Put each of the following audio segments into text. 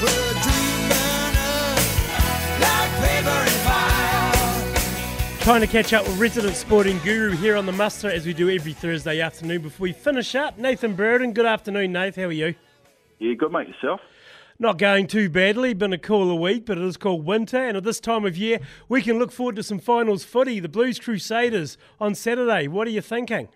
Well, a dream burner like paper and fire. Trying to catch up with resident sporting guru here on the muster as we do every Thursday afternoon before we finish up. Nathan Burdon, good afternoon, Nath. How are you? Yeah, good mate yourself. Not going too badly. Been a cooler week, but it is called winter, and at this time of year, we can look forward to some finals footy. The Blues Crusaders on Saturday. What are you thinking?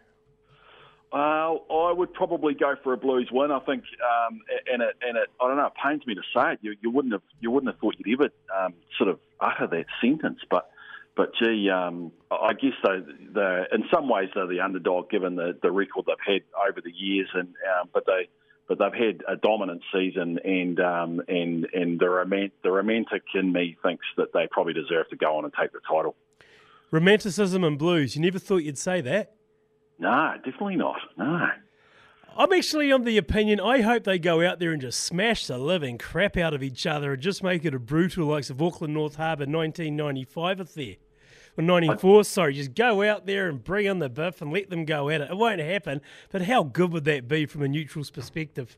Uh, I would probably go for a Blues win. I think, um, and it, and it, I don't know. It pains me to say it. You, you wouldn't have, you wouldn't have thought you'd ever um, sort of utter that sentence, but, but gee, um, I guess they, they, in some ways, they're the underdog given the, the record they've had over the years, and um, but they, but they've had a dominant season, and um, and and the romant- the romantic in me thinks that they probably deserve to go on and take the title. Romanticism and blues. You never thought you'd say that. No, definitely not. No. I'm actually on the opinion. I hope they go out there and just smash the living crap out of each other and just make it a brutal, like of Auckland North Harbour 1995 affair. Or 94, sorry. Just go out there and bring on the biff and let them go at it. It won't happen, but how good would that be from a neutral's perspective?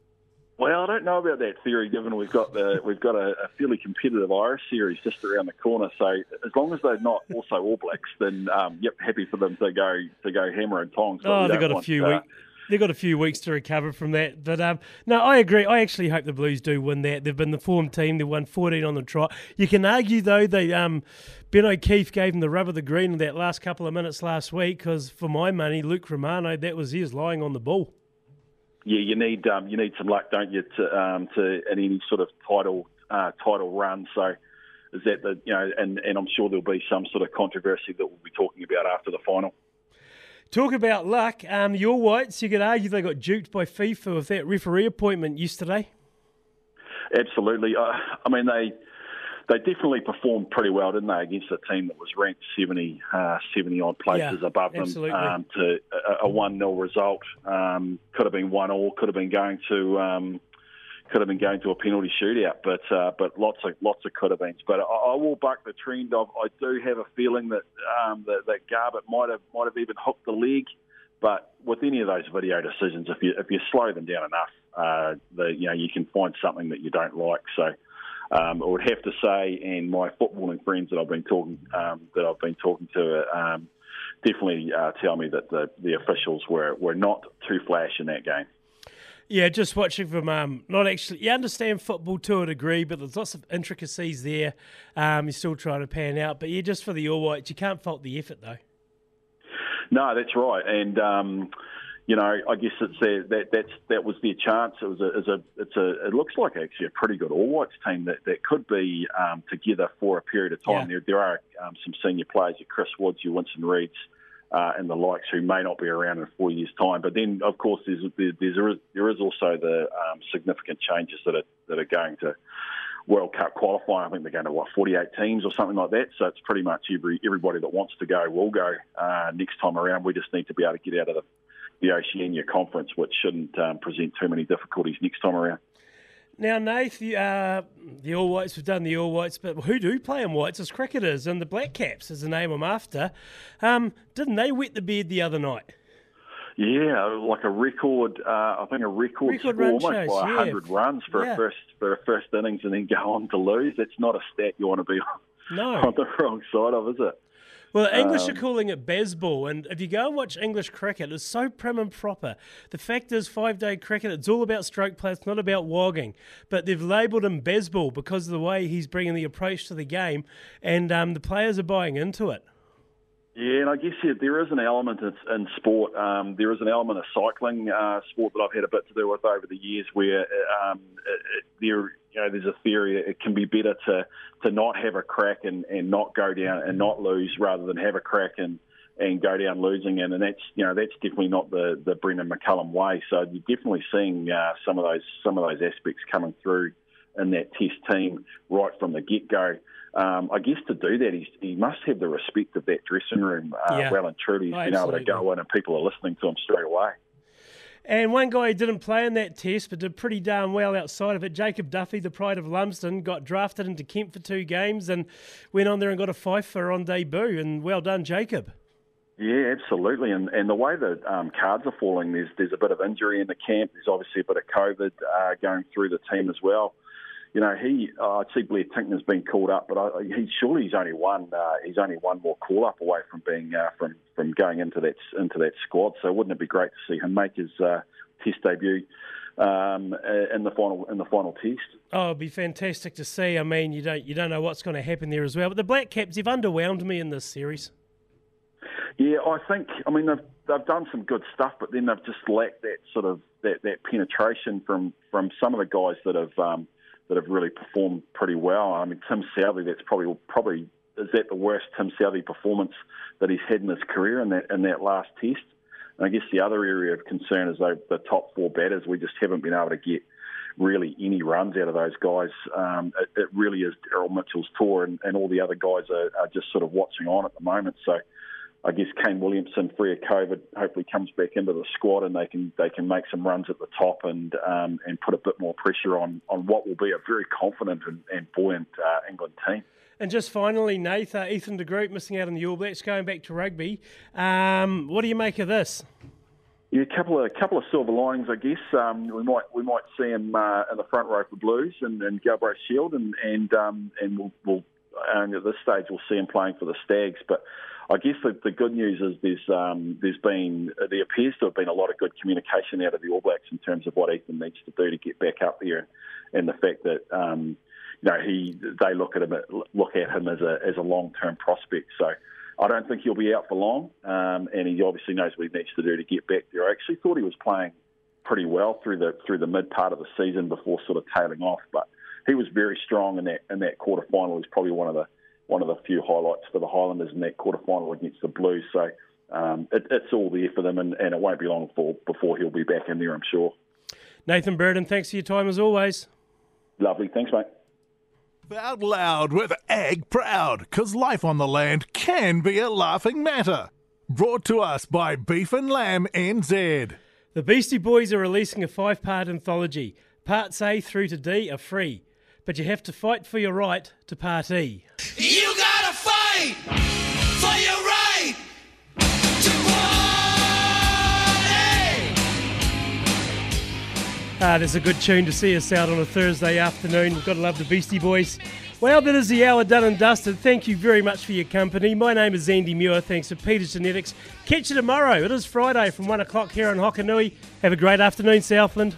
Well, I don't know about that theory, given we've got the we've got a, a fairly competitive Irish series just around the corner. So as long as they're not also All Blacks, then um, yep, happy for them to go to go hammer and tongs. Oh, they've got a few uh, weeks. They've got a few weeks to recover from that, but um, no, I agree. I actually hope the Blues do win that. They've been the form team. They've won 14 on the trot. You can argue though that um, Ben O'Keeffe gave them the rub of the green in that last couple of minutes last week because for my money, Luke Romano, that was his lying on the ball. Yeah, you need um, you need some luck, don't you, to um, to in any sort of title uh, title run. So is that the you know, and, and I'm sure there'll be some sort of controversy that we'll be talking about after the final. Talk about luck. Um, All Whites, you could argue they got duped by FIFA with that referee appointment yesterday. Absolutely. I mean, they they definitely performed pretty well, didn't they, against a team that was ranked 70, uh, 70 odd places Yeah, above them um, to a, a 1 0 result. Um, could have been 1 all, could have been going to. Um, could have been going to a penalty shootout, but uh, but lots of lots of could have been. But I, I will buck the trend of I do have a feeling that um, that, that Garbett might have might have even hooked the leg. But with any of those video decisions, if you if you slow them down enough, uh, the you know you can find something that you don't like. So um, I would have to say, and my footballing friends that I've been talking um, that I've been talking to um, definitely uh, tell me that the, the officials were, were not too flash in that game. Yeah, just watching from um, not actually. You understand football to a degree, but there's lots of intricacies there. Um, you're still trying to pan out, but yeah, just for the All Whites, you can't fault the effort though. No, that's right, and um, you know, I guess it's a, that that's that was their chance. It was a, it's a it's a it looks like actually a pretty good All Whites team that, that could be um, together for a period of time. Yeah. There there are um, some senior players, your Chris Woods, your Winston Reids. Uh, and the likes who may not be around in four years' time, but then of course there's, there, there's there is also the um, significant changes that are that are going to World Cup qualifying. I think they're going to what 48 teams or something like that. So it's pretty much every everybody that wants to go will go uh, next time around. We just need to be able to get out of the, the Oceania Conference, which shouldn't um, present too many difficulties next time around. Now, Nath, the, uh, the All Whites, we've done the All Whites, but who do play in whites as cricketers? And the Black Caps is the name I'm after. Um, didn't they wet the bed the other night? Yeah, like a record. Uh, I think a record, Record score, almost chase, by yeah. hundred runs for Yeah. a first for a first innings, and then go on to lose. That's not a stat you want to be on, No. on the wrong side of, is it? Well, English Um, are calling it Bazball, and if you go and watch English cricket, it's so prim and proper. The fact is, five day cricket, it's all about stroke play, it's not about wogging. But they've labelled him Bazball because of the way he's bringing the approach to the game, and um, the players are buying into it. Yeah, and I guess yeah, there is an element in, sport. Um, there is an element of cycling uh, sport that I've had a bit to do with over the years, where um, it, it, there, you know, there's a theory it can be better to to not have a crack and, and not go down and not lose, rather than have a crack and and go down losing. And, and that's you know that's definitely not the the Brendon McCullum way. So you're definitely seeing uh, some of those some of those aspects coming through in that Test team right from the get go. Um, I guess to do that, he's, he must have the respect of that dressing room uh, Yeah. well and truly. He's Oh, been able to go in and people are listening to him straight away. And one guy who didn't play in that test but did pretty darn well outside of it, Jacob Duffy, the pride of Lumsden, got drafted into Kent for two games and went on there and got a fifer on debut. And well done, Jacob. Yeah, absolutely. And and the way that um, cards are falling, there's there's a bit of injury in the camp. There's obviously a bit of COVID uh, going through the team as well. You know, he uh, I see Blair Tickner's been called up, but I, he surely he's only one uh, he's only one more call up away from being uh, from from going into that into that squad. So wouldn't it be great to see him make his uh, Test debut um, in the final in the final Test? Oh, it'd be fantastic to see. I mean, you don't you don't know what's going to happen there as well. But the Black Caps have underwhelmed me in this series. Yeah, I think. I mean, they've they've done some good stuff, but then they've just lacked that sort of that, that penetration from from some of the guys that have um, that have really performed pretty well. I mean, Tim Southee, that's probably probably is that the worst Tim Southee performance that he's had in his career in that in that last test. And I guess the other area of concern is though the top four batters. We just haven't been able to get really any runs out of those guys. Um, it, it, really is Daryl Mitchell's tour, and, and all the other guys are, are just sort of watching on at the moment. So I guess Kane Williamson, free of COVID, hopefully comes back into the squad and they can they can make some runs at the top and um, and put a bit more pressure on on what will be a very confident and, and buoyant uh, England team. And just finally, Nath, uh, Ethan de Groot missing out on the All Blacks, going back to rugby. Um, what do you make of this? Yeah, a couple of couple of silver linings, I guess. Um, we might we might see him uh, in the front row for Blues and, and Galbraith Shield, and and um, and we'll, we'll and at this stage we'll see him playing for the Stags, but. I guess the, the good news is there's um, there's been there appears to have been a lot of good communication out of the All Blacks in terms of what Ethan needs to do to get back up there, and the fact that um, you know he they look at him look at him as a as a long term prospect. So I don't think he'll be out for long, um, and he obviously knows what he needs to do to get back there. I actually thought he was playing pretty well through the through the mid part of the season before sort of tailing off, but he was very strong in that in that quarter final. He's probably one of the one of the few highlights for the Highlanders in that quarter final against the Blues. So um, it, it's all there for them, and, and, it won't be long for, before he'll be back in there, I'm sure. Nathan Burdon, thanks for your time as always. Lovely. Thanks, mate. Out loud with Ag Proud, because life on the land can be a laughing matter. Brought to us by Beef and Lamb NZ. The Beastie Boys are releasing a five part anthology. Parts A through to D are free but you have to fight for your right to party. You gotta fight for your right to party. Ah, there's a good tune to see us out on a Thursday afternoon. We've got to love the Beastie Boys. Well, that is the hour done and dusted. Thank you very much for your company. My name is Andy Muir. Thanks to Peter Genetics. Catch you tomorrow. It is Friday from 1 o'clock here on Hokonui. Have a great afternoon, Southland.